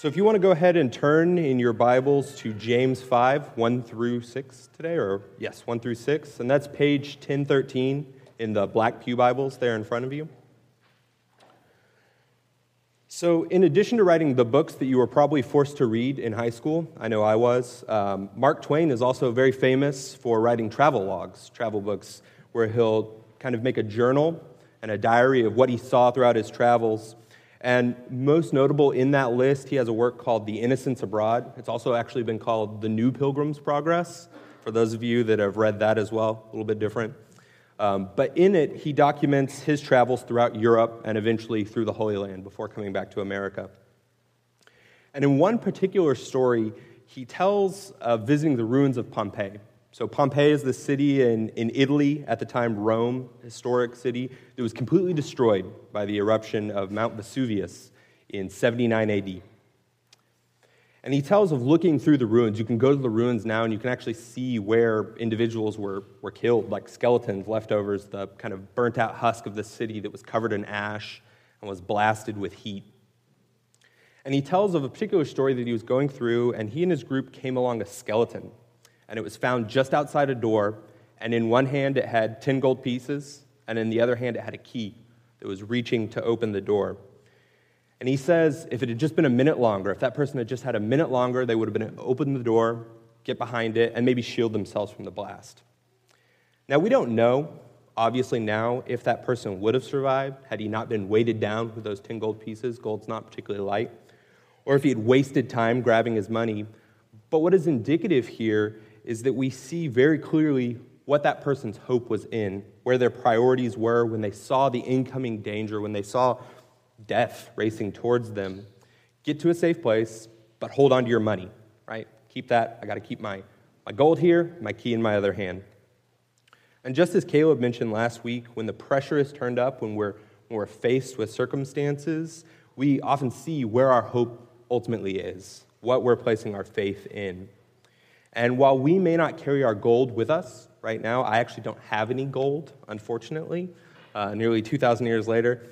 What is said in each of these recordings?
So if you want to go ahead and turn in your Bibles to James 5, 1 through 6 today, or yes, 1 through 6, and that's page 1013 in the Black Pew Bibles there in front of you. So, in addition to writing the books that you were probably forced to read in high school, I know I was, um, Mark Twain is also very famous for writing travel logs, travel books, where he'll kind of make a journal and a diary of what he saw throughout his travels. And most notable in that list, he has a work called The Innocents Abroad. It's also actually been called The New Pilgrim's Progress, for those of you that have read that as well, a little bit different. Um, but in it, he documents his travels throughout Europe and eventually through the Holy Land before coming back to America. And in one particular story, he tells of visiting the ruins of Pompeii. So, Pompeii is the city in, in Italy, at the time Rome, historic city, that was completely destroyed by the eruption of Mount Vesuvius in 79 AD. And he tells of looking through the ruins. You can go to the ruins now and you can actually see where individuals were, were killed, like skeletons, leftovers, the kind of burnt out husk of the city that was covered in ash and was blasted with heat. And he tells of a particular story that he was going through, and he and his group came along a skeleton and it was found just outside a door. And in one hand, it had 10 gold pieces, and in the other hand, it had a key that was reaching to open the door. And he says if it had just been a minute longer, if that person had just had a minute longer, they would have been able to open the door, get behind it, and maybe shield themselves from the blast. Now, we don't know, obviously, now if that person would have survived had he not been weighted down with those 10 gold pieces. Gold's not particularly light. Or if he had wasted time grabbing his money. But what is indicative here is that we see very clearly what that person's hope was in, where their priorities were when they saw the incoming danger, when they saw death racing towards them. Get to a safe place, but hold on to your money, right? Keep that. I got to keep my, my gold here, my key in my other hand. And just as Caleb mentioned last week, when the pressure is turned up, when we're, when we're faced with circumstances, we often see where our hope ultimately is, what we're placing our faith in. And while we may not carry our gold with us right now, I actually don't have any gold, unfortunately, uh, nearly 2,000 years later.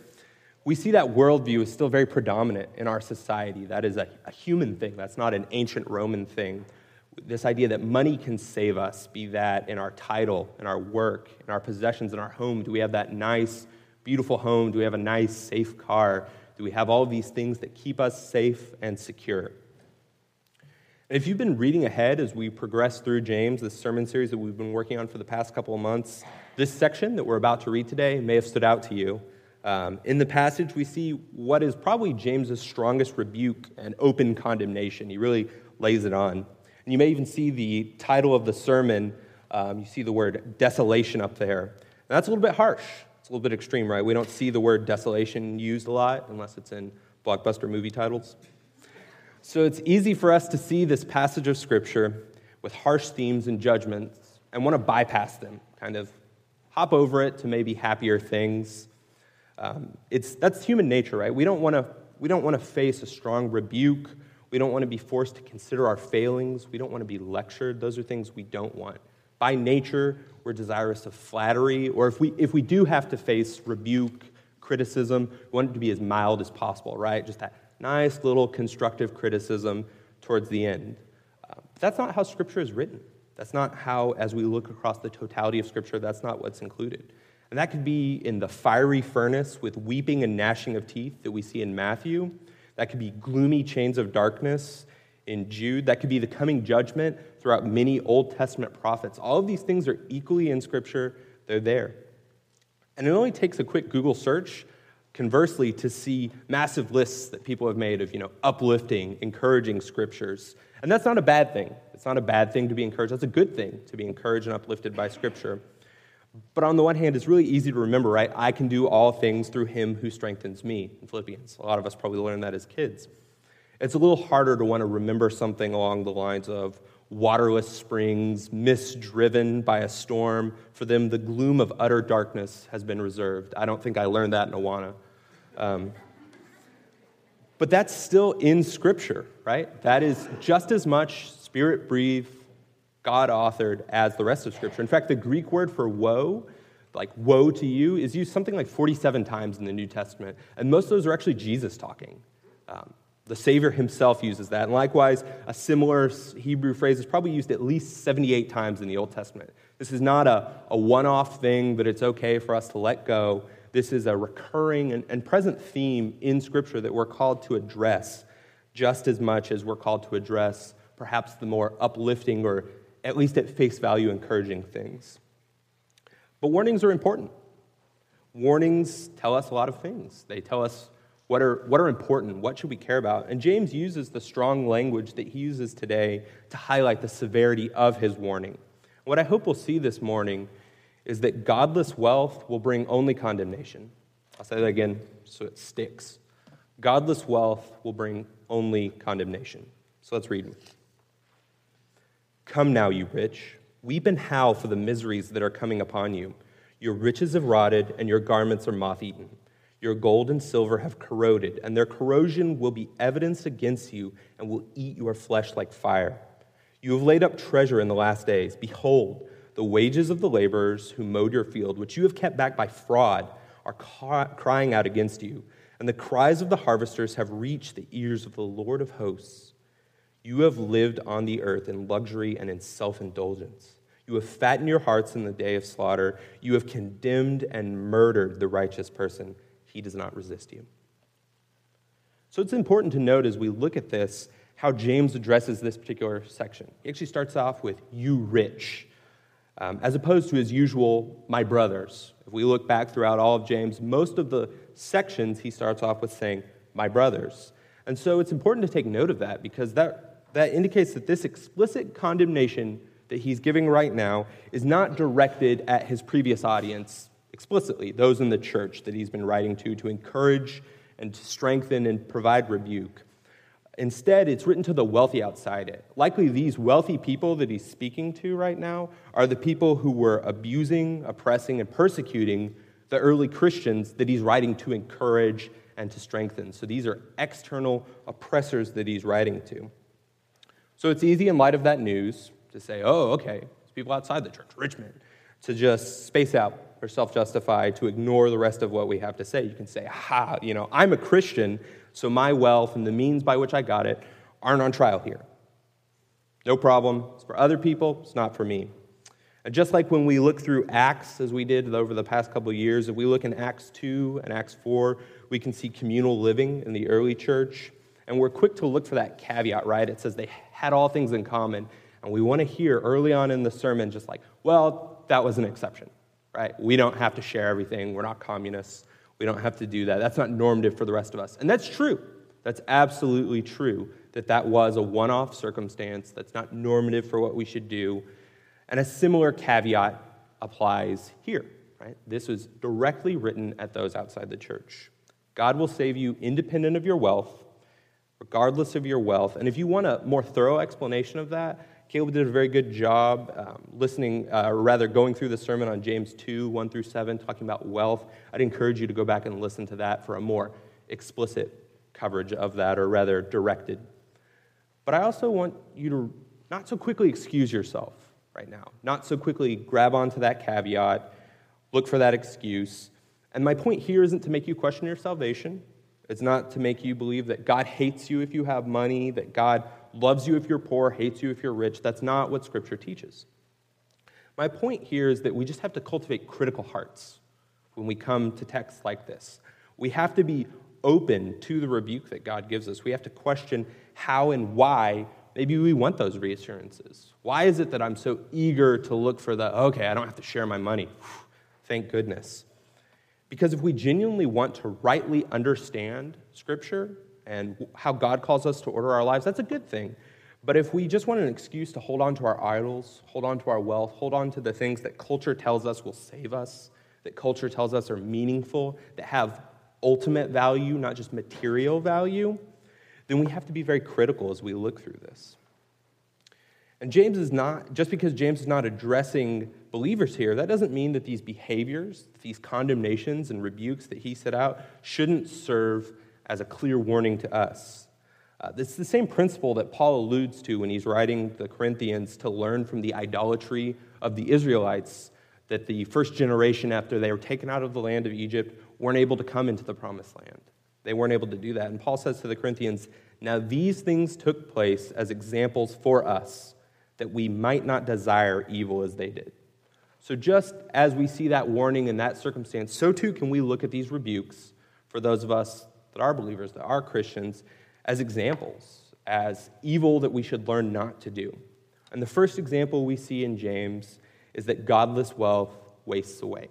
We see that worldview is still very predominant in our society. That is a, a human thing, that's not an ancient Roman thing. This idea that money can save us, be that in our title, in our work, in our possessions, in our home. Do we have that nice, beautiful home? Do we have a nice, safe car? Do we have all these things that keep us safe and secure? If you've been reading ahead as we progress through James, this sermon series that we've been working on for the past couple of months, this section that we're about to read today may have stood out to you. Um, in the passage, we see what is probably James's strongest rebuke and open condemnation. He really lays it on. And you may even see the title of the sermon. Um, you see the word desolation up there. And that's a little bit harsh. It's a little bit extreme, right? We don't see the word desolation used a lot unless it's in blockbuster movie titles. So it's easy for us to see this passage of Scripture with harsh themes and judgments and want to bypass them, kind of hop over it to maybe happier things. Um, it's, that's human nature, right? We don't want to we don't want to face a strong rebuke. We don't want to be forced to consider our failings. We don't want to be lectured. Those are things we don't want. By nature, we're desirous of flattery, or if we, if we do have to face rebuke, criticism, we want it to be as mild as possible, right? Just that nice little constructive criticism towards the end. Uh, that's not how Scripture is written. That's not how, as we look across the totality of Scripture, that's not what's included. And that could be in the fiery furnace with weeping and gnashing of teeth that we see in Matthew. That could be gloomy chains of darkness in Jude. That could be the coming judgment throughout many Old Testament prophets. All of these things are equally in Scripture, they're there. And it only takes a quick Google search conversely to see massive lists that people have made of you know uplifting encouraging scriptures. And that's not a bad thing. It's not a bad thing to be encouraged. That's a good thing to be encouraged and uplifted by scripture. But on the one hand it's really easy to remember right? I can do all things through him who strengthens me in philippians. A lot of us probably learned that as kids. It's a little harder to want to remember something along the lines of waterless springs, mist driven by a storm. For them, the gloom of utter darkness has been reserved. I don't think I learned that in Awana. Um, but that's still in Scripture, right? That is just as much spirit breathed, God authored as the rest of Scripture. In fact, the Greek word for woe, like woe to you, is used something like 47 times in the New Testament. And most of those are actually Jesus talking. Um, The Savior himself uses that. And likewise, a similar Hebrew phrase is probably used at least 78 times in the Old Testament. This is not a, a one off thing that it's okay for us to let go. This is a recurring and, and present theme in Scripture that we're called to address just as much as we're called to address perhaps the more uplifting or at least at face value encouraging things. But warnings are important. Warnings tell us a lot of things. They tell us what are, what are important, what should we care about. And James uses the strong language that he uses today to highlight the severity of his warning. What I hope we'll see this morning is that godless wealth will bring only condemnation. I'll say that again so it sticks. Godless wealth will bring only condemnation. So let's read. Come now, you rich, weep and howl for the miseries that are coming upon you. Your riches have rotted, and your garments are moth eaten. Your gold and silver have corroded, and their corrosion will be evidence against you and will eat your flesh like fire. You have laid up treasure in the last days. Behold, the wages of the laborers who mowed your field, which you have kept back by fraud, are ca- crying out against you. And the cries of the harvesters have reached the ears of the Lord of hosts. You have lived on the earth in luxury and in self indulgence. You have fattened your hearts in the day of slaughter. You have condemned and murdered the righteous person. He does not resist you. So it's important to note as we look at this how James addresses this particular section. He actually starts off with, You rich, um, as opposed to his usual, My brothers. If we look back throughout all of James, most of the sections he starts off with saying, My brothers. And so it's important to take note of that because that, that indicates that this explicit condemnation that he's giving right now is not directed at his previous audience explicitly, those in the church that he's been writing to to encourage and to strengthen and provide rebuke. Instead, it's written to the wealthy outside it. Likely, these wealthy people that he's speaking to right now are the people who were abusing, oppressing, and persecuting the early Christians that he's writing to encourage and to strengthen. So these are external oppressors that he's writing to. So it's easy in light of that news to say, oh, okay, it's people outside the church, rich men, to just space out or self justify, to ignore the rest of what we have to say. You can say, ha, you know, I'm a Christian, so my wealth and the means by which I got it aren't on trial here. No problem. It's for other people, it's not for me. And just like when we look through Acts, as we did over the past couple of years, if we look in Acts 2 and Acts 4, we can see communal living in the early church. And we're quick to look for that caveat, right? It says they had all things in common. And we want to hear early on in the sermon, just like, well, that was an exception, right? We don't have to share everything. We're not communists. We don't have to do that. That's not normative for the rest of us. And that's true. That's absolutely true that that was a one off circumstance. That's not normative for what we should do. And a similar caveat applies here, right? This was directly written at those outside the church. God will save you independent of your wealth, regardless of your wealth. And if you want a more thorough explanation of that, Caleb did a very good job um, listening, uh, or rather going through the sermon on James 2, 1 through 7, talking about wealth. I'd encourage you to go back and listen to that for a more explicit coverage of that, or rather directed. But I also want you to not so quickly excuse yourself right now, not so quickly grab onto that caveat, look for that excuse. And my point here isn't to make you question your salvation. It's not to make you believe that God hates you if you have money, that God loves you if you're poor, hates you if you're rich. That's not what Scripture teaches. My point here is that we just have to cultivate critical hearts when we come to texts like this. We have to be open to the rebuke that God gives us. We have to question how and why maybe we want those reassurances. Why is it that I'm so eager to look for the, okay, I don't have to share my money? Thank goodness. Because if we genuinely want to rightly understand Scripture, and how God calls us to order our lives, that's a good thing. But if we just want an excuse to hold on to our idols, hold on to our wealth, hold on to the things that culture tells us will save us, that culture tells us are meaningful, that have ultimate value, not just material value, then we have to be very critical as we look through this. And James is not, just because James is not addressing believers here, that doesn't mean that these behaviors, these condemnations and rebukes that he set out, shouldn't serve as a clear warning to us. Uh, it's the same principle that Paul alludes to when he's writing the Corinthians to learn from the idolatry of the Israelites that the first generation after they were taken out of the land of Egypt weren't able to come into the promised land. They weren't able to do that. And Paul says to the Corinthians, Now, these things took place as examples for us that we might not desire evil as they did. So, just as we see that warning in that circumstance, so too can we look at these rebukes for those of us that are believers, that are Christians, as examples, as evil that we should learn not to do. And the first example we see in James is that godless wealth wastes away.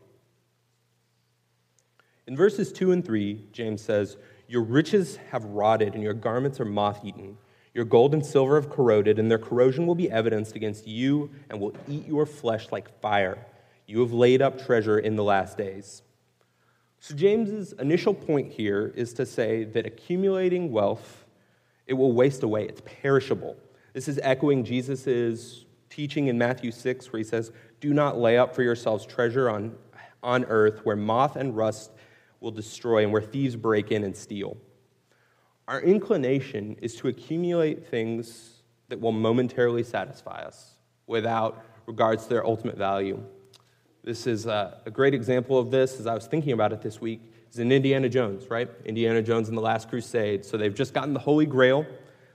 In verses 2 and 3, James says, Your riches have rotted, and your garments are moth eaten. Your gold and silver have corroded, and their corrosion will be evidenced against you and will eat your flesh like fire. You have laid up treasure in the last days. So James's initial point here is to say that accumulating wealth it will waste away. It's perishable. This is echoing Jesus' teaching in Matthew 6 where he says, "Do not lay up for yourselves treasure on on earth where moth and rust will destroy and where thieves break in and steal." Our inclination is to accumulate things that will momentarily satisfy us without regards to their ultimate value. This is a, a great example of this as I was thinking about it this week. Is in Indiana Jones, right? Indiana Jones in the Last Crusade. So they've just gotten the Holy Grail.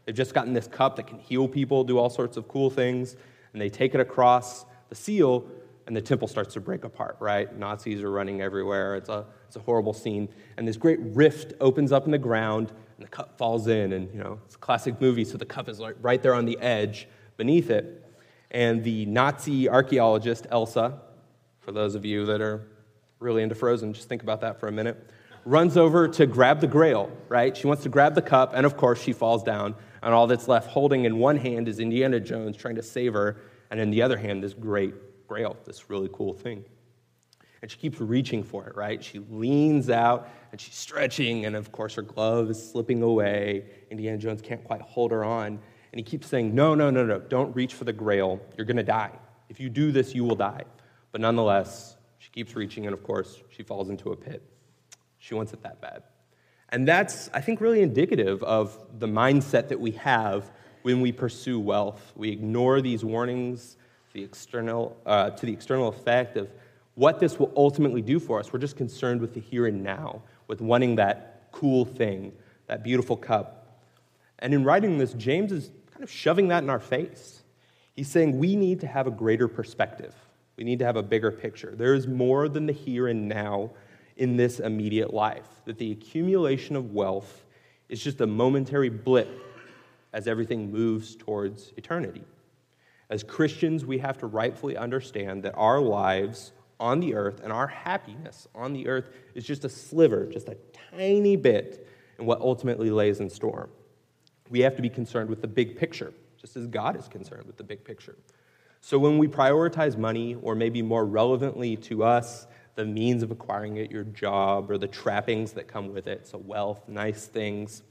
They've just gotten this cup that can heal people, do all sorts of cool things. And they take it across the seal, and the temple starts to break apart, right? Nazis are running everywhere. It's a, it's a horrible scene. And this great rift opens up in the ground, and the cup falls in. And, you know, it's a classic movie, so the cup is right there on the edge beneath it. And the Nazi archaeologist, Elsa, for those of you that are really into Frozen, just think about that for a minute. Runs over to grab the grail, right? She wants to grab the cup, and of course, she falls down. And all that's left holding in one hand is Indiana Jones trying to save her, and in the other hand, this great grail, this really cool thing. And she keeps reaching for it, right? She leans out and she's stretching, and of course, her glove is slipping away. Indiana Jones can't quite hold her on. And he keeps saying, No, no, no, no, don't reach for the grail. You're going to die. If you do this, you will die. But nonetheless, she keeps reaching, and of course, she falls into a pit. She wants it that bad. And that's, I think, really indicative of the mindset that we have when we pursue wealth. We ignore these warnings the external, uh, to the external effect of what this will ultimately do for us. We're just concerned with the here and now, with wanting that cool thing, that beautiful cup. And in writing this, James is kind of shoving that in our face. He's saying we need to have a greater perspective. We need to have a bigger picture. There is more than the here and now in this immediate life, that the accumulation of wealth is just a momentary blip as everything moves towards eternity. As Christians, we have to rightfully understand that our lives on the earth and our happiness on the earth is just a sliver, just a tiny bit in what ultimately lays in store. We have to be concerned with the big picture, just as God is concerned with the big picture. So when we prioritize money, or maybe more relevantly to us, the means of acquiring it, your job, or the trappings that come with it, so wealth, nice things,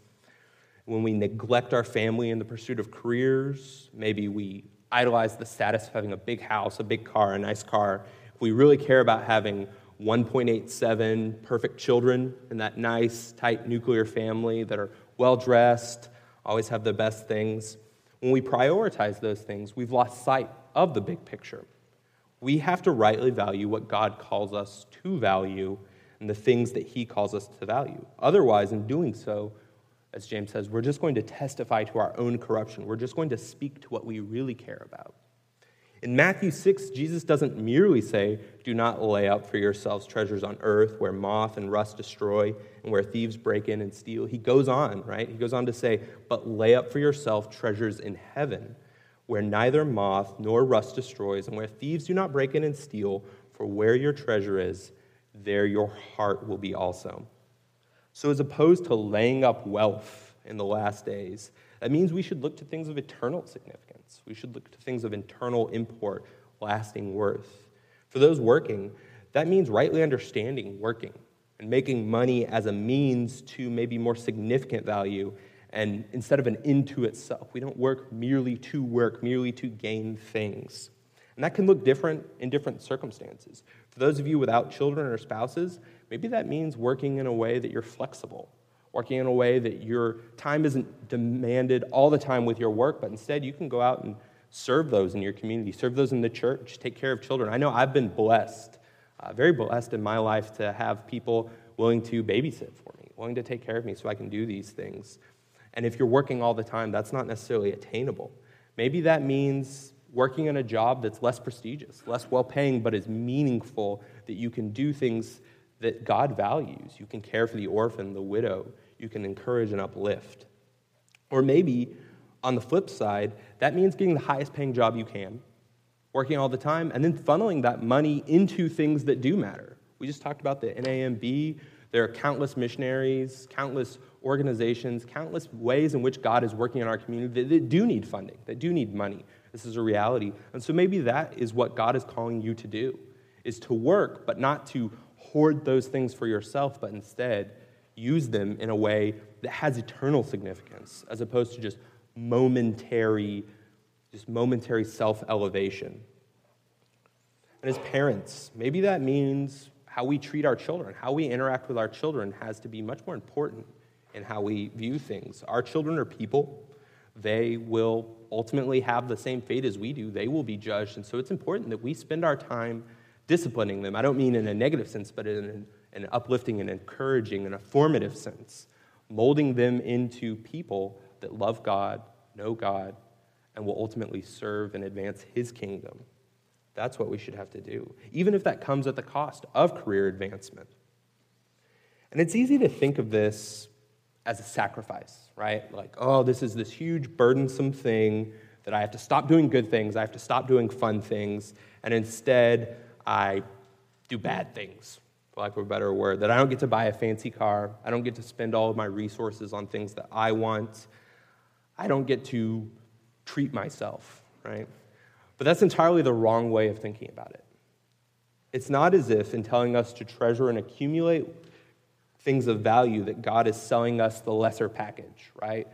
when we neglect our family in the pursuit of careers, maybe we idolize the status of having a big house, a big car, a nice car. If we really care about having 1.87 perfect children in that nice, tight nuclear family that are well dressed, always have the best things, when we prioritize those things, we've lost sight of the big picture. We have to rightly value what God calls us to value and the things that He calls us to value. Otherwise, in doing so, as James says, we're just going to testify to our own corruption. We're just going to speak to what we really care about. In Matthew 6, Jesus doesn't merely say, Do not lay up for yourselves treasures on earth where moth and rust destroy and where thieves break in and steal. He goes on, right? He goes on to say, But lay up for yourself treasures in heaven where neither moth nor rust destroys, and where thieves do not break in and steal, for where your treasure is, there your heart will be also. So, as opposed to laying up wealth in the last days, that means we should look to things of eternal significance. We should look to things of internal import, lasting worth. For those working, that means rightly understanding working and making money as a means to maybe more significant value and instead of an into itself. We don't work merely to work, merely to gain things. And that can look different in different circumstances. For those of you without children or spouses, maybe that means working in a way that you're flexible, working in a way that your time isn't demanded all the time with your work, but instead you can go out and serve those in your community, serve those in the church, take care of children. I know I've been blessed, uh, very blessed in my life to have people willing to babysit for me, willing to take care of me so I can do these things. And if you're working all the time, that's not necessarily attainable. Maybe that means working in a job that's less prestigious, less well paying, but is meaningful, that you can do things that God values. You can care for the orphan, the widow, you can encourage and uplift. Or maybe on the flip side, that means getting the highest paying job you can, working all the time, and then funneling that money into things that do matter. We just talked about the NAMB. There are countless missionaries, countless organizations, countless ways in which God is working in our community that, that do need funding, that do need money. This is a reality. And so maybe that is what God is calling you to do, is to work, but not to hoard those things for yourself, but instead use them in a way that has eternal significance, as opposed to just momentary, just momentary self-elevation. And as parents, maybe that means how we treat our children, how we interact with our children has to be much more important in how we view things. Our children are people. They will ultimately have the same fate as we do. They will be judged. And so it's important that we spend our time disciplining them. I don't mean in a negative sense, but in an uplifting and encouraging and a formative sense, molding them into people that love God, know God, and will ultimately serve and advance His kingdom. That's what we should have to do, even if that comes at the cost of career advancement. And it's easy to think of this as a sacrifice, right? Like, oh, this is this huge, burdensome thing that I have to stop doing good things, I have to stop doing fun things, and instead I do bad things, for lack of a better word. That I don't get to buy a fancy car, I don't get to spend all of my resources on things that I want, I don't get to treat myself, right? But that's entirely the wrong way of thinking about it. It's not as if, in telling us to treasure and accumulate things of value, that God is selling us the lesser package, right?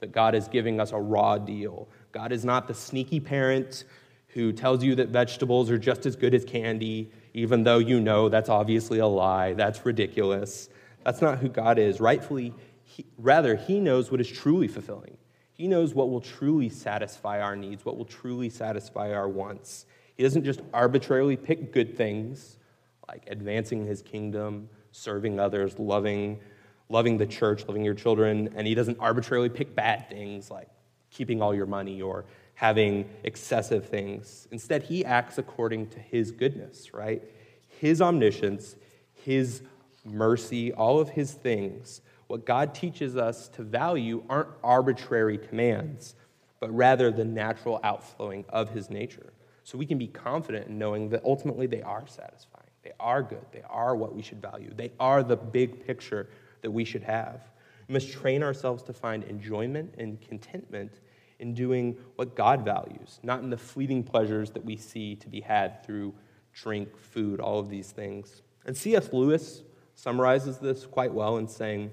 That God is giving us a raw deal. God is not the sneaky parent who tells you that vegetables are just as good as candy, even though you know that's obviously a lie, that's ridiculous. That's not who God is. Rightfully, he, rather, He knows what is truly fulfilling. He knows what will truly satisfy our needs, what will truly satisfy our wants. He doesn't just arbitrarily pick good things like advancing his kingdom, serving others, loving, loving the church, loving your children, and he doesn't arbitrarily pick bad things like keeping all your money or having excessive things. Instead, he acts according to his goodness, right? His omniscience, his mercy, all of his things what God teaches us to value aren't arbitrary commands, but rather the natural outflowing of his nature. So we can be confident in knowing that ultimately they are satisfying. They are good. They are what we should value. They are the big picture that we should have. We must train ourselves to find enjoyment and contentment in doing what God values, not in the fleeting pleasures that we see to be had through drink, food, all of these things. And C.S. Lewis summarizes this quite well in saying,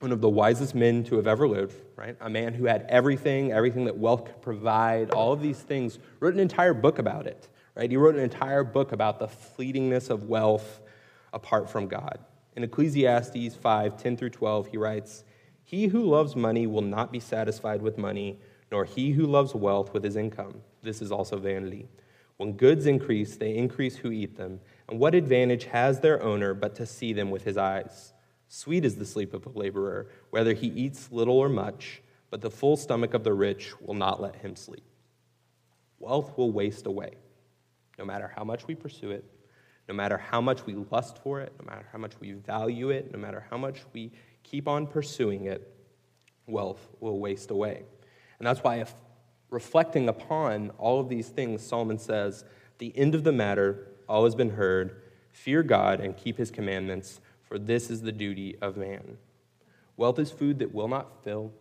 one of the wisest men to have ever lived, right? A man who had everything, everything that wealth could provide, all of these things, wrote an entire book about it, right? He wrote an entire book about the fleetingness of wealth apart from God. In Ecclesiastes 5 10 through 12, he writes, He who loves money will not be satisfied with money, nor he who loves wealth with his income. This is also vanity. When goods increase, they increase who eat them. And what advantage has their owner but to see them with his eyes? Sweet is the sleep of a laborer, whether he eats little or much, but the full stomach of the rich will not let him sleep. Wealth will waste away, no matter how much we pursue it, no matter how much we lust for it, no matter how much we value it, no matter how much we keep on pursuing it, wealth will waste away. And that's why, if reflecting upon all of these things, Solomon says, The end of the matter, all has been heard. Fear God and keep his commandments for this is the duty of man. Wealth is food that will not fill,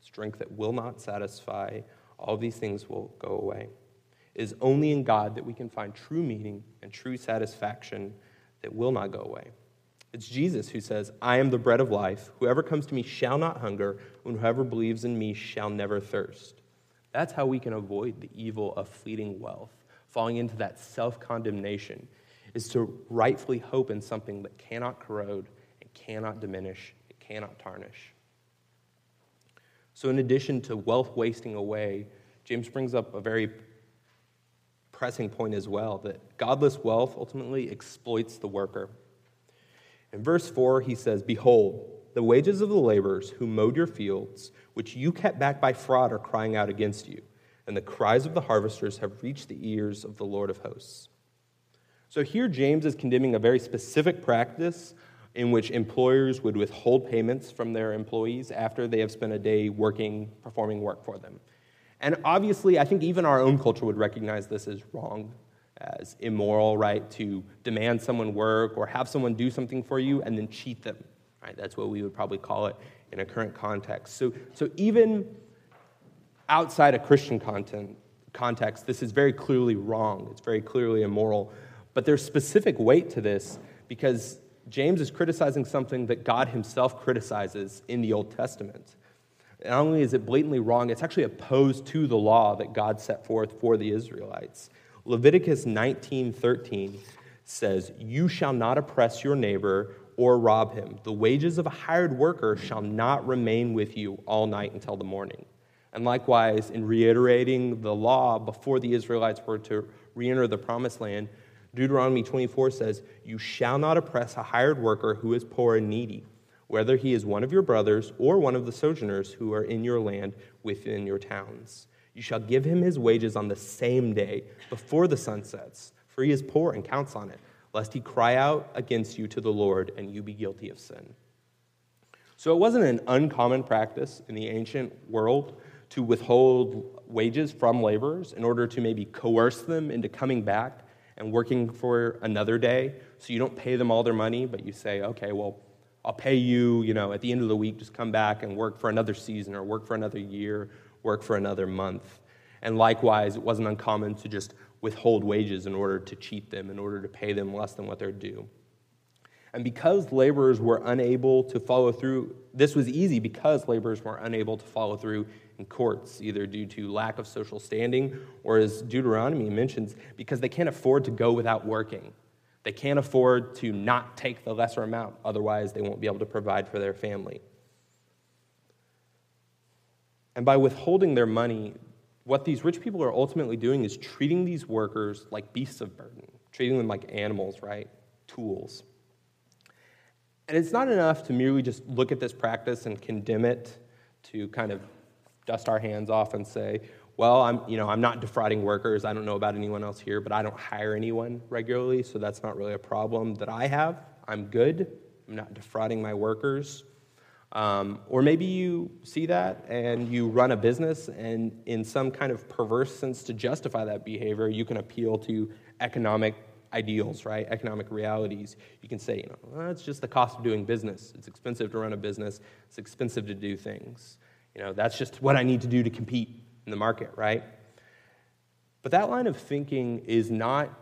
strength that will not satisfy. All these things will go away. It is only in God that we can find true meaning and true satisfaction that will not go away. It's Jesus who says, I am the bread of life. Whoever comes to me shall not hunger, and whoever believes in me shall never thirst. That's how we can avoid the evil of fleeting wealth, falling into that self condemnation, is to rightfully hope in something that cannot corrode, it cannot diminish, it cannot tarnish. So, in addition to wealth wasting away, James brings up a very pressing point as well that godless wealth ultimately exploits the worker. In verse 4, he says, Behold, the wages of the laborers who mowed your fields, which you kept back by fraud, are crying out against you, and the cries of the harvesters have reached the ears of the Lord of hosts. So here, James is condemning a very specific practice in which employers would withhold payments from their employees after they have spent a day working, performing work for them. And obviously, I think even our own culture would recognize this as wrong, as immoral, right? To demand someone work or have someone do something for you and then cheat them, right? That's what we would probably call it in a current context. So, so even outside a Christian content, context, this is very clearly wrong. It's very clearly immoral. But there's specific weight to this because James is criticizing something that God himself criticizes in the Old Testament. Not only is it blatantly wrong, it's actually opposed to the law that God set forth for the Israelites. Leviticus 19:13 says, "You shall not oppress your neighbor or rob him. The wages of a hired worker shall not remain with you all night until the morning." And likewise, in reiterating the law before the Israelites were to re-enter the promised land, Deuteronomy 24 says, "You shall not oppress a hired worker who is poor and needy." whether he is one of your brothers or one of the sojourners who are in your land within your towns. You shall give him his wages on the same day before the sun sets, for he is poor and counts on it, lest he cry out against you to the Lord and you be guilty of sin. So it wasn't an uncommon practice in the ancient world to withhold wages from laborers in order to maybe coerce them into coming back and working for another day. So you don't pay them all their money, but you say, okay, well, I'll pay you, you know, at the end of the week, just come back and work for another season or work for another year, work for another month. And likewise, it wasn't uncommon to just withhold wages in order to cheat them, in order to pay them less than what they're due. And because laborers were unable to follow through, this was easy because laborers were unable to follow through in courts, either due to lack of social standing or, as Deuteronomy mentions, because they can't afford to go without working. They can't afford to not take the lesser amount, otherwise, they won't be able to provide for their family. And by withholding their money, what these rich people are ultimately doing is treating these workers like beasts of burden, treating them like animals, right? Tools. And it's not enough to merely just look at this practice and condemn it, to kind of dust our hands off and say, well, I'm, you know, I'm not defrauding workers. I don't know about anyone else here, but I don't hire anyone regularly, so that's not really a problem that I have. I'm good. I'm not defrauding my workers. Um, or maybe you see that and you run a business, and in some kind of perverse sense to justify that behavior, you can appeal to economic ideals, right? Economic realities. You can say, you know, well, it's just the cost of doing business. It's expensive to run a business, it's expensive to do things. You know, that's just what I need to do to compete in the market, right? But that line of thinking is not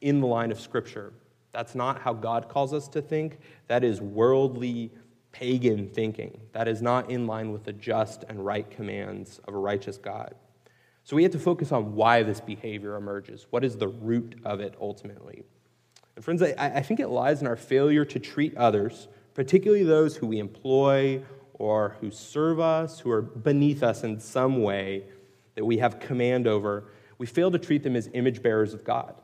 in the line of Scripture. That's not how God calls us to think. That is worldly, pagan thinking. That is not in line with the just and right commands of a righteous God. So we have to focus on why this behavior emerges. What is the root of it ultimately? And friends, I, I think it lies in our failure to treat others, particularly those who we employ or who serve us, who are beneath us in some way, that we have command over, we fail to treat them as image bearers of God.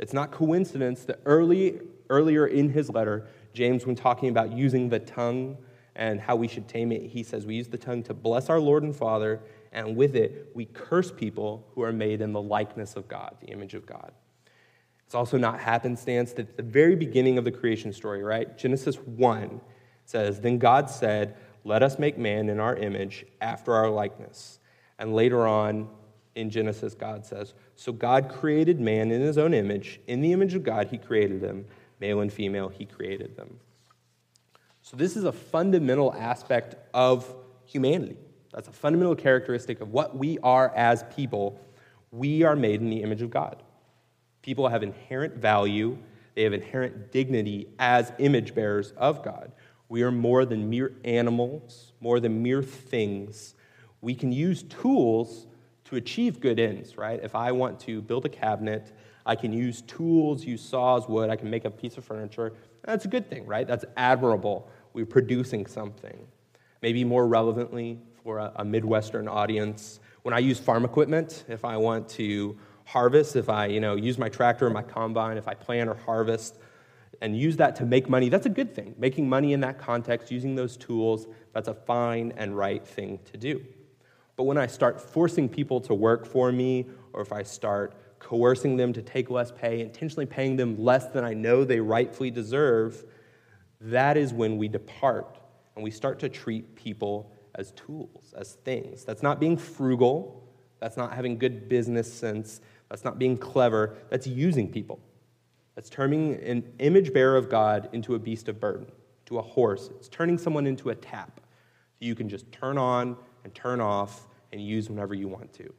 It's not coincidence that early, earlier in his letter, James, when talking about using the tongue and how we should tame it, he says we use the tongue to bless our Lord and Father, and with it, we curse people who are made in the likeness of God, the image of God. It's also not happenstance that at the very beginning of the creation story, right? Genesis 1 says, Then God said, Let us make man in our image after our likeness. And later on in Genesis, God says, So God created man in his own image. In the image of God, he created them. Male and female, he created them. So, this is a fundamental aspect of humanity. That's a fundamental characteristic of what we are as people. We are made in the image of God. People have inherent value, they have inherent dignity as image bearers of God. We are more than mere animals, more than mere things we can use tools to achieve good ends, right? If I want to build a cabinet, I can use tools, use saws, wood, I can make a piece of furniture. That's a good thing, right? That's admirable. We're producing something. Maybe more relevantly for a, a Midwestern audience, when I use farm equipment, if I want to harvest, if I you know, use my tractor or my combine, if I plant or harvest, and use that to make money, that's a good thing. Making money in that context, using those tools, that's a fine and right thing to do. But when I start forcing people to work for me, or if I start coercing them to take less pay, intentionally paying them less than I know they rightfully deserve, that is when we depart and we start to treat people as tools, as things. That's not being frugal, that's not having good business sense, that's not being clever, that's using people. That's turning an image bearer of God into a beast of burden, to a horse. It's turning someone into a tap. that you can just turn on and turn off and use whenever you want to.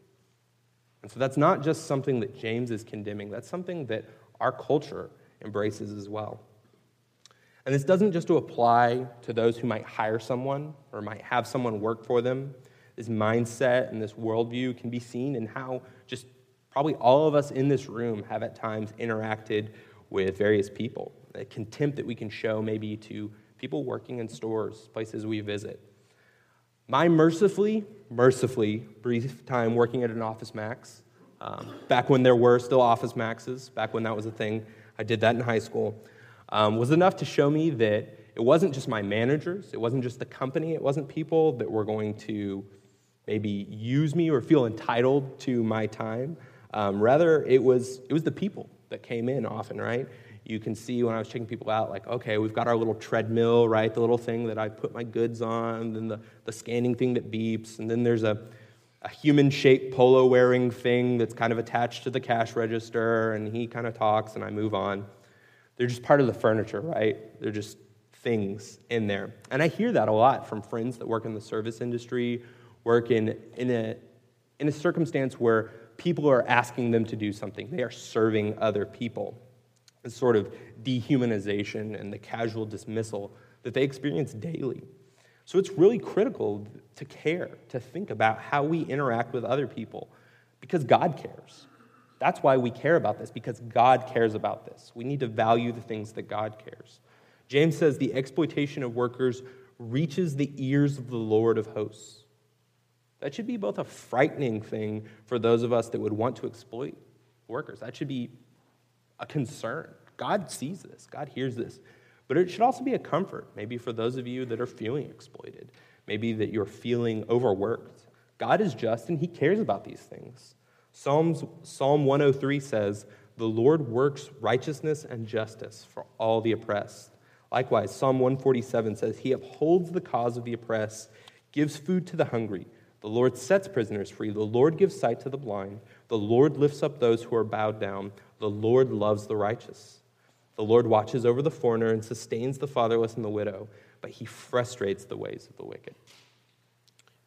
And so that's not just something that James is condemning, that's something that our culture embraces as well. And this doesn't just apply to those who might hire someone or might have someone work for them. This mindset and this worldview can be seen in how just probably all of us in this room have at times interacted with various people. The contempt that we can show maybe to people working in stores, places we visit. My mercifully, mercifully brief time working at an Office Max, um, back when there were still Office Maxes, back when that was a thing, I did that in high school, um, was enough to show me that it wasn't just my managers, it wasn't just the company, it wasn't people that were going to maybe use me or feel entitled to my time. Um, rather, it was, it was the people that came in often, right? You can see when I was checking people out, like, okay, we've got our little treadmill, right? The little thing that I put my goods on, then the, the scanning thing that beeps, and then there's a, a human shaped polo wearing thing that's kind of attached to the cash register, and he kind of talks, and I move on. They're just part of the furniture, right? They're just things in there. And I hear that a lot from friends that work in the service industry, work in, in, a, in a circumstance where people are asking them to do something. They are serving other people. This sort of dehumanization and the casual dismissal that they experience daily. So it's really critical to care, to think about how we interact with other people, because God cares. That's why we care about this, because God cares about this. We need to value the things that God cares. James says the exploitation of workers reaches the ears of the Lord of hosts. That should be both a frightening thing for those of us that would want to exploit workers. That should be a concern. God sees this, God hears this. But it should also be a comfort, maybe for those of you that are feeling exploited, maybe that you're feeling overworked. God is just and He cares about these things. Psalms, Psalm 103 says, The Lord works righteousness and justice for all the oppressed. Likewise, Psalm 147 says, He upholds the cause of the oppressed, gives food to the hungry. The Lord sets prisoners free. The Lord gives sight to the blind. The Lord lifts up those who are bowed down. The Lord loves the righteous. The Lord watches over the foreigner and sustains the fatherless and the widow, but he frustrates the ways of the wicked.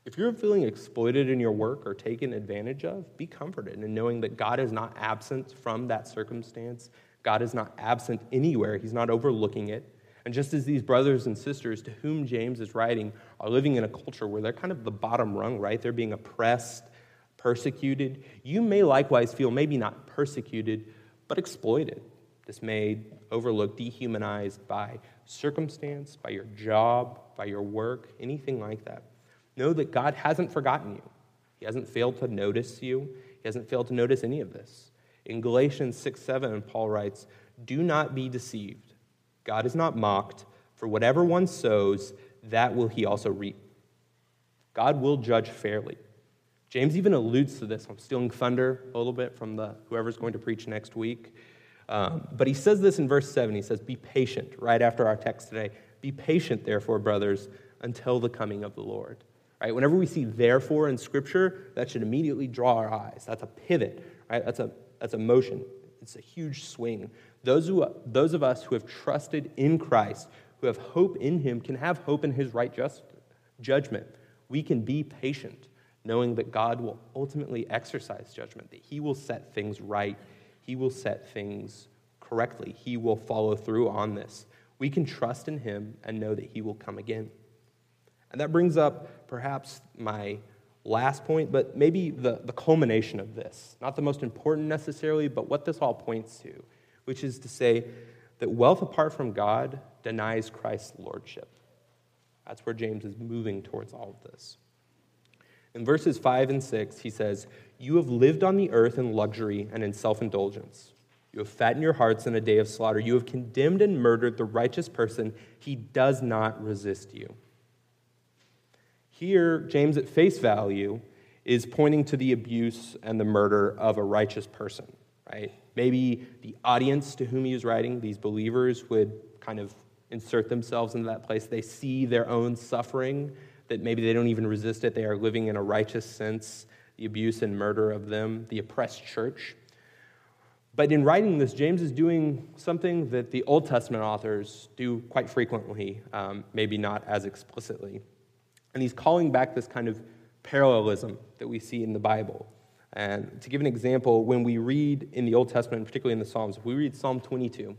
If you're feeling exploited in your work or taken advantage of, be comforted in knowing that God is not absent from that circumstance. God is not absent anywhere, He's not overlooking it. And just as these brothers and sisters to whom James is writing are living in a culture where they're kind of the bottom rung, right? They're being oppressed, persecuted. You may likewise feel maybe not persecuted, but exploited, dismayed, overlooked, dehumanized by circumstance, by your job, by your work, anything like that. Know that God hasn't forgotten you. He hasn't failed to notice you. He hasn't failed to notice any of this. In Galatians 6 7, Paul writes, Do not be deceived. God is not mocked, for whatever one sows, that will he also reap. God will judge fairly. James even alludes to this. I'm stealing thunder a little bit from the whoever's going to preach next week. Um, but he says this in verse 7. He says, Be patient, right after our text today. Be patient, therefore, brothers, until the coming of the Lord. Right? Whenever we see therefore in Scripture, that should immediately draw our eyes. That's a pivot, right? That's a, that's a motion. It's a huge swing. Those, who, those of us who have trusted in Christ, who have hope in Him, can have hope in His right just, judgment. We can be patient, knowing that God will ultimately exercise judgment, that He will set things right, He will set things correctly, He will follow through on this. We can trust in Him and know that He will come again. And that brings up perhaps my last point, but maybe the, the culmination of this. Not the most important necessarily, but what this all points to, which is to say that wealth apart from God denies Christ's lordship. That's where James is moving towards all of this. In verses 5 and 6, he says, You have lived on the earth in luxury and in self indulgence. You have fattened your hearts in a day of slaughter. You have condemned and murdered the righteous person. He does not resist you. Here, James, at face value, is pointing to the abuse and the murder of a righteous person, right? Maybe the audience to whom he is writing, these believers, would kind of insert themselves into that place. They see their own suffering, that maybe they don't even resist it. They are living in a righteous sense, the abuse and murder of them, the oppressed church. But in writing this, James is doing something that the Old Testament authors do quite frequently, um, maybe not as explicitly. And he's calling back this kind of parallelism that we see in the Bible. And to give an example, when we read in the Old Testament, particularly in the Psalms, if we read Psalm 22,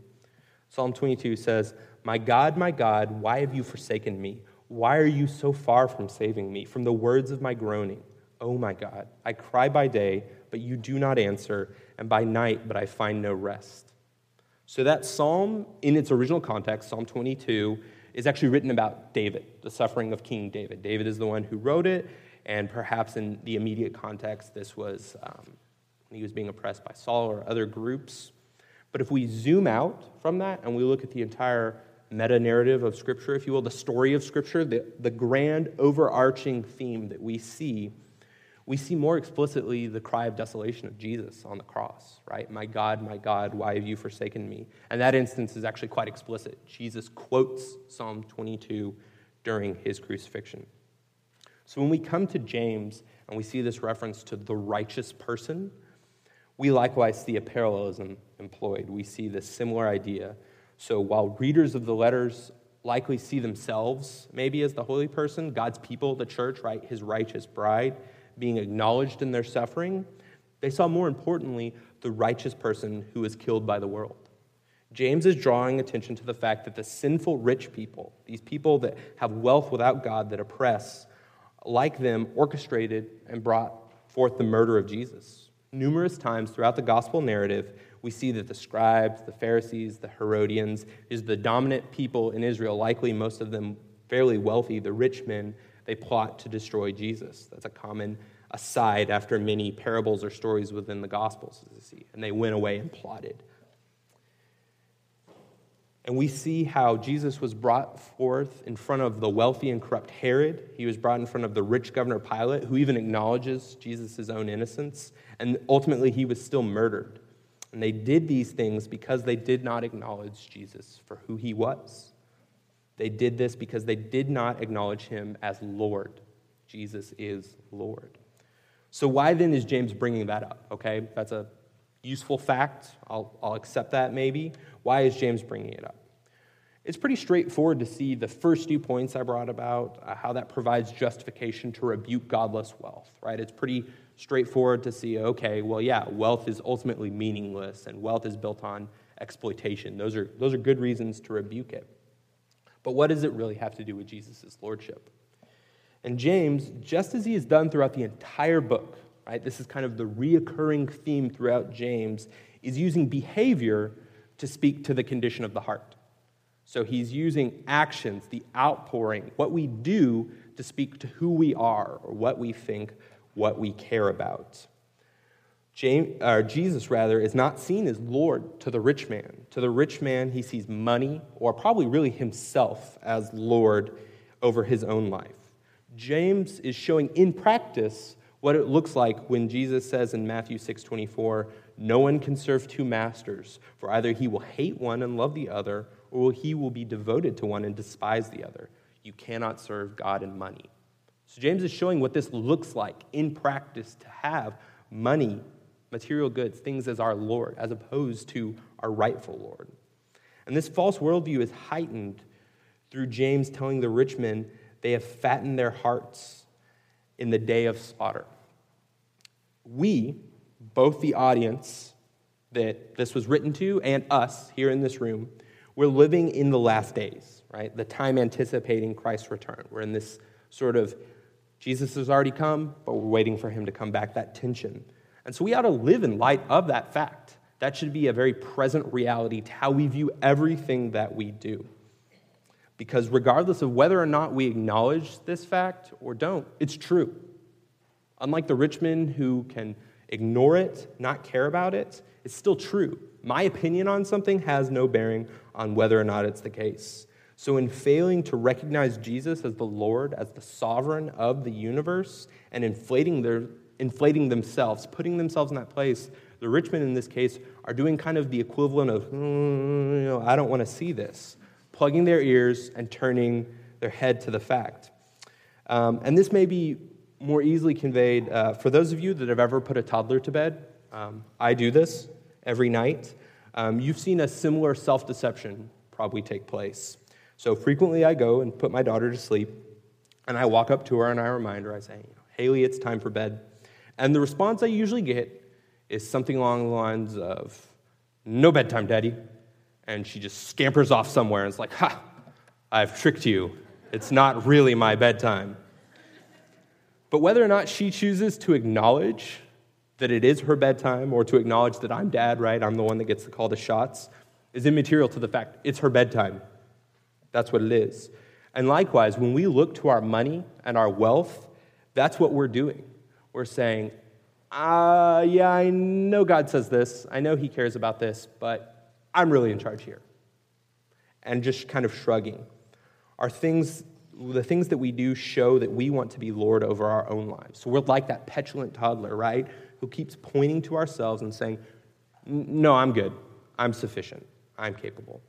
Psalm 22 says, My God, my God, why have you forsaken me? Why are you so far from saving me? From the words of my groaning, oh my God, I cry by day, but you do not answer, and by night, but I find no rest. So that psalm, in its original context, Psalm 22, is actually written about David, the suffering of King David. David is the one who wrote it, and perhaps in the immediate context, this was um, when he was being oppressed by Saul or other groups. But if we zoom out from that and we look at the entire meta narrative of Scripture, if you will, the story of Scripture, the, the grand overarching theme that we see we see more explicitly the cry of desolation of Jesus on the cross, right? My God, my God, why have you forsaken me? And that instance is actually quite explicit. Jesus quotes Psalm 22 during his crucifixion. So when we come to James and we see this reference to the righteous person, we likewise see a parallelism employed. We see this similar idea. So while readers of the letters likely see themselves maybe as the holy person, God's people, the church, right, his righteous bride, being acknowledged in their suffering, they saw more importantly the righteous person who was killed by the world. James is drawing attention to the fact that the sinful rich people, these people that have wealth without God, that oppress, like them, orchestrated and brought forth the murder of Jesus. Numerous times throughout the gospel narrative, we see that the scribes, the Pharisees, the Herodians, is the dominant people in Israel, likely most of them fairly wealthy, the rich men, they plot to destroy Jesus. That's a common aside after many parables or stories within the Gospels. And they went away and plotted. And we see how Jesus was brought forth in front of the wealthy and corrupt Herod. He was brought in front of the rich governor Pilate, who even acknowledges Jesus' own innocence. And ultimately, he was still murdered. And they did these things because they did not acknowledge Jesus for who he was. They did this because they did not acknowledge him as Lord. Jesus is Lord. So, why then is James bringing that up? Okay, that's a useful fact. I'll, I'll accept that maybe. Why is James bringing it up? It's pretty straightforward to see the first two points I brought about, uh, how that provides justification to rebuke godless wealth, right? It's pretty straightforward to see, okay, well, yeah, wealth is ultimately meaningless and wealth is built on exploitation. Those are, those are good reasons to rebuke it. But what does it really have to do with Jesus' lordship? And James, just as he has done throughout the entire book, right, this is kind of the reoccurring theme throughout James, is using behavior to speak to the condition of the heart. So he's using actions, the outpouring, what we do to speak to who we are or what we think, what we care about. James, or Jesus, rather, is not seen as Lord to the rich man. To the rich man, he sees money, or probably really himself, as Lord over his own life. James is showing in practice what it looks like when Jesus says in Matthew 6:24, "No one can serve two masters, for either he will hate one and love the other, or he will be devoted to one and despise the other. You cannot serve God and money." So James is showing what this looks like in practice to have money material goods, things as our Lord, as opposed to our rightful Lord. And this false worldview is heightened through James telling the rich men they have fattened their hearts in the day of slaughter. We, both the audience that this was written to and us here in this room, we're living in the last days, right? The time anticipating Christ's return. We're in this sort of Jesus has already come, but we're waiting for him to come back, that tension. And so we ought to live in light of that fact. That should be a very present reality to how we view everything that we do. Because regardless of whether or not we acknowledge this fact or don't, it's true. Unlike the rich man who can ignore it, not care about it, it's still true. My opinion on something has no bearing on whether or not it's the case. So, in failing to recognize Jesus as the Lord, as the sovereign of the universe, and inflating, their, inflating themselves, putting themselves in that place, the rich men in this case are doing kind of the equivalent of, mm, you know, I don't want to see this, plugging their ears and turning their head to the fact. Um, and this may be more easily conveyed uh, for those of you that have ever put a toddler to bed. Um, I do this every night. Um, you've seen a similar self deception probably take place. So frequently I go and put my daughter to sleep, and I walk up to her and I remind her, I say, Haley, it's time for bed. And the response I usually get is something along the lines of, No bedtime, Daddy. And she just scampers off somewhere and it's like, Ha, I've tricked you. It's not really my bedtime. But whether or not she chooses to acknowledge that it is her bedtime or to acknowledge that I'm dad, right? I'm the one that gets to call the shots, is immaterial to the fact it's her bedtime. That's what it is. And likewise, when we look to our money and our wealth, that's what we're doing. We're saying, uh, yeah, I know God says this, I know He cares about this, but I'm really in charge here. And just kind of shrugging. Are things, the things that we do show that we want to be Lord over our own lives. So we're like that petulant toddler, right? Who keeps pointing to ourselves and saying, no, I'm good. I'm sufficient. I'm capable.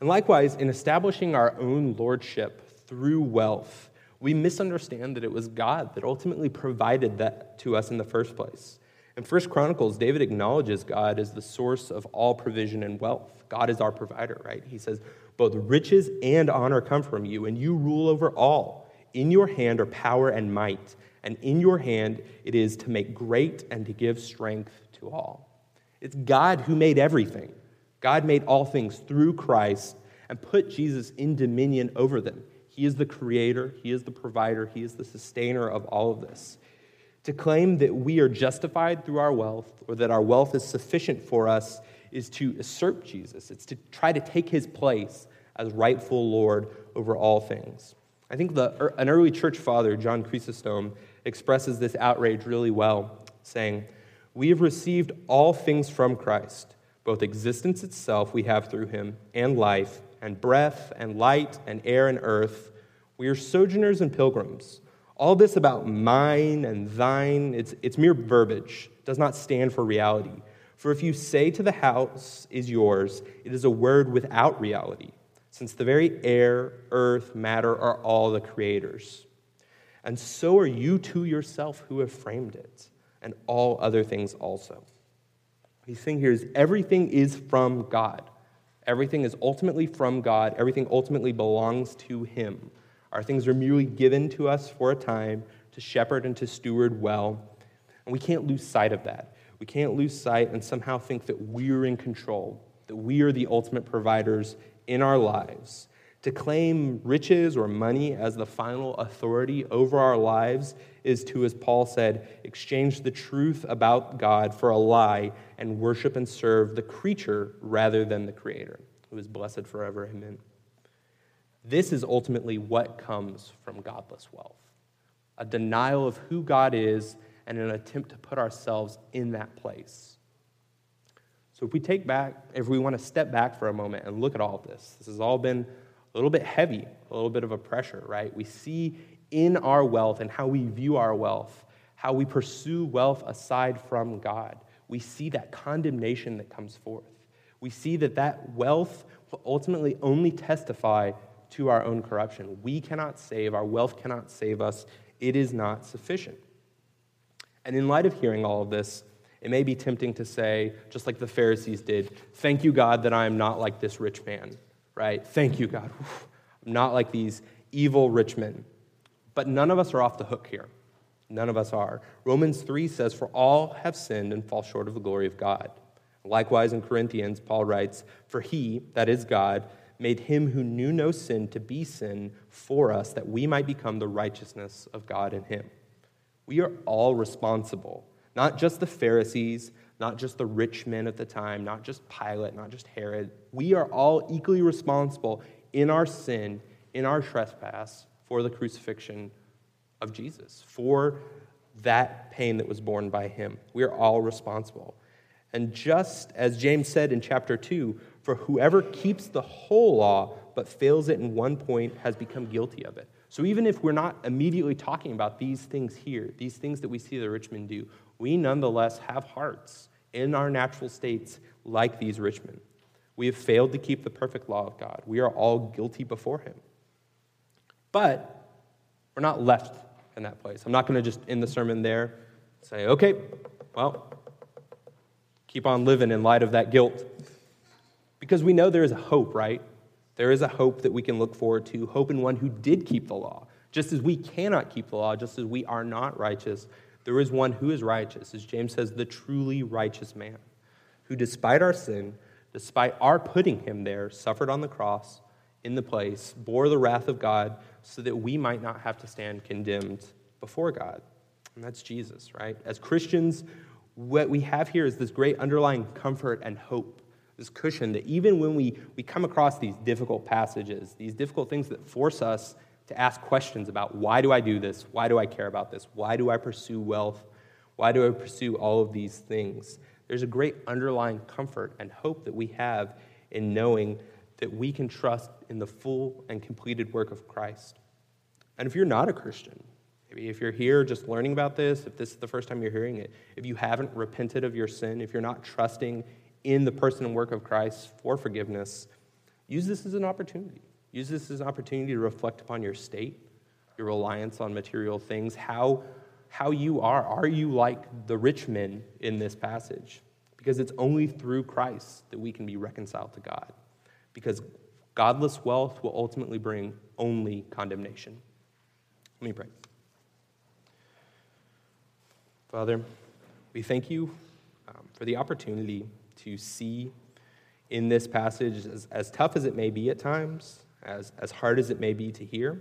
And likewise, in establishing our own lordship through wealth, we misunderstand that it was God that ultimately provided that to us in the first place. In First Chronicles, David acknowledges God as the source of all provision and wealth. God is our provider, right? He says, Both riches and honor come from you, and you rule over all. In your hand are power and might, and in your hand it is to make great and to give strength to all. It's God who made everything. God made all things through Christ and put Jesus in dominion over them. He is the creator, He is the provider, He is the sustainer of all of this. To claim that we are justified through our wealth or that our wealth is sufficient for us is to usurp Jesus. It's to try to take his place as rightful Lord over all things. I think the, er, an early church father, John Chrysostom, expresses this outrage really well, saying, We have received all things from Christ both existence itself we have through him, and life, and breath, and light, and air, and earth. We are sojourners and pilgrims. All this about mine and thine, it's, it's mere verbiage, does not stand for reality. For if you say to the house is yours, it is a word without reality, since the very air, earth, matter are all the creators. And so are you to yourself who have framed it, and all other things also. He's saying here is everything is from God. Everything is ultimately from God. Everything ultimately belongs to Him. Our things are merely given to us for a time to shepherd and to steward well. And we can't lose sight of that. We can't lose sight and somehow think that we're in control, that we are the ultimate providers in our lives. To claim riches or money as the final authority over our lives is to, as Paul said, exchange the truth about God for a lie and worship and serve the creature rather than the creator, who is blessed forever. Amen. This is ultimately what comes from godless wealth a denial of who God is and an attempt to put ourselves in that place. So, if we take back, if we want to step back for a moment and look at all of this, this has all been a little bit heavy, a little bit of a pressure, right? We see in our wealth and how we view our wealth, how we pursue wealth aside from God. We see that condemnation that comes forth. We see that that wealth will ultimately only testify to our own corruption. We cannot save, our wealth cannot save us. It is not sufficient. And in light of hearing all of this, it may be tempting to say, just like the Pharisees did, Thank you, God, that I am not like this rich man right? Thank you, God. I'm not like these evil rich men. But none of us are off the hook here. None of us are. Romans 3 says, For all have sinned and fall short of the glory of God. Likewise, in Corinthians, Paul writes, For he, that is God, made him who knew no sin to be sin for us, that we might become the righteousness of God in him. We are all responsible, not just the Pharisees, not just the rich men at the time, not just Pilate, not just Herod. We are all equally responsible in our sin, in our trespass, for the crucifixion of Jesus, for that pain that was borne by him. We are all responsible. And just as James said in chapter 2, for whoever keeps the whole law but fails it in one point has become guilty of it. So even if we're not immediately talking about these things here, these things that we see the rich men do, we nonetheless have hearts in our natural states like these rich men. We have failed to keep the perfect law of God. We are all guilty before Him. But we're not left in that place. I'm not going to just end the sermon there, say, okay, well, keep on living in light of that guilt. Because we know there is a hope, right? There is a hope that we can look forward to, hope in one who did keep the law. Just as we cannot keep the law, just as we are not righteous, there is one who is righteous, as James says, the truly righteous man, who despite our sin, despite our putting him there, suffered on the cross in the place, bore the wrath of God, so that we might not have to stand condemned before God. And that's Jesus, right? As Christians, what we have here is this great underlying comfort and hope, this cushion that even when we, we come across these difficult passages, these difficult things that force us to ask questions about why do I do this? Why do I care about this? Why do I pursue wealth? Why do I pursue all of these things? There's a great underlying comfort and hope that we have in knowing that we can trust in the full and completed work of Christ. And if you're not a Christian, maybe if you're here just learning about this, if this is the first time you're hearing it, if you haven't repented of your sin, if you're not trusting in the person and work of Christ for forgiveness, use this as an opportunity. Use this as an opportunity to reflect upon your state, your reliance on material things, how, how you are. Are you like the rich men in this passage? Because it's only through Christ that we can be reconciled to God because godless wealth will ultimately bring only condemnation. Let me pray. Father, we thank you um, for the opportunity to see in this passage, as, as tough as it may be at times, as, as hard as it may be to hear,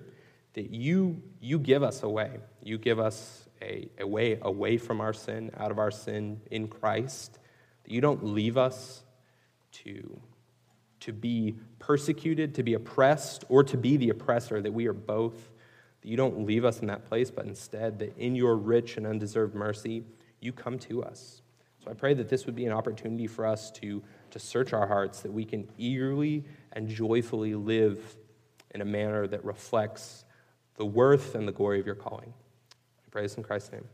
that you, you give us a way. You give us a, a way away from our sin, out of our sin in Christ. That you don't leave us to to be persecuted, to be oppressed, or to be the oppressor, that we are both. That you don't leave us in that place, but instead, that in your rich and undeserved mercy, you come to us. I pray that this would be an opportunity for us to, to search our hearts, that we can eagerly and joyfully live in a manner that reflects the worth and the glory of your calling. I pray this in Christ's name.